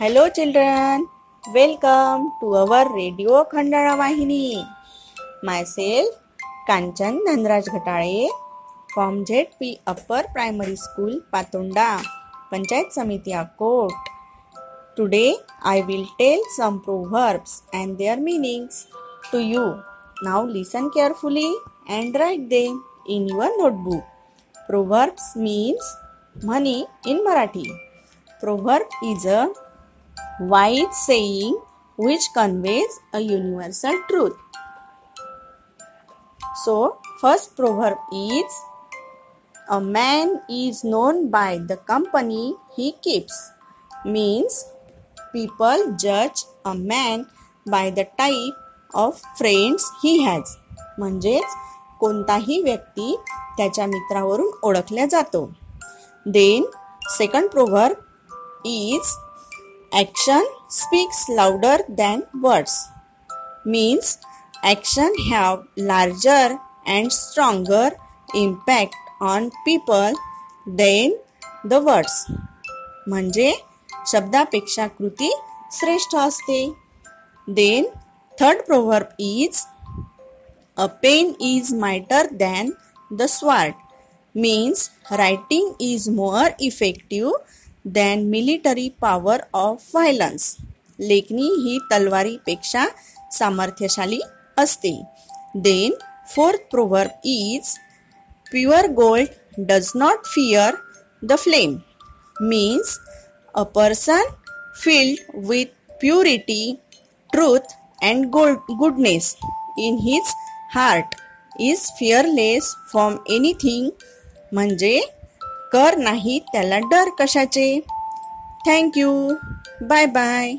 Hello children welcome to our radio Khandala वाहिनी myself Kanchan Dhanraj Ghatale from Z P upper primary school Patonda panchayat samiti Akot today I will tell some proverbs and their meanings to you now listen carefully and write they in your notebook proverbs means money in Marathi proverb is a wise saying which conveys a universal truth. So, first proverb is A man is known by the company he keeps. Means people judge a man by the type of friends he has. म्हणजेच कोणताही व्यक्ती त्याच्या मित्रावरून ओळखला जातो then second proverb is action speaks louder than words means action have larger and stronger impact on people than the words म्हणजे शब्दापेक्षा कृती श्रेष्ठ असते then third proverb is a pen is mightier than the sword means writing is more effective than military power of violence लेखणी ही तलवारीपेक्षा सामर्थ्यशाली असते. Then fourth proverb is pure gold does not fear the flame means a person filled with purity truth and gold goodness in his heart is fearless from anything म्हणजे कर नाही त्याला डर कशाचे? Thank you bye bye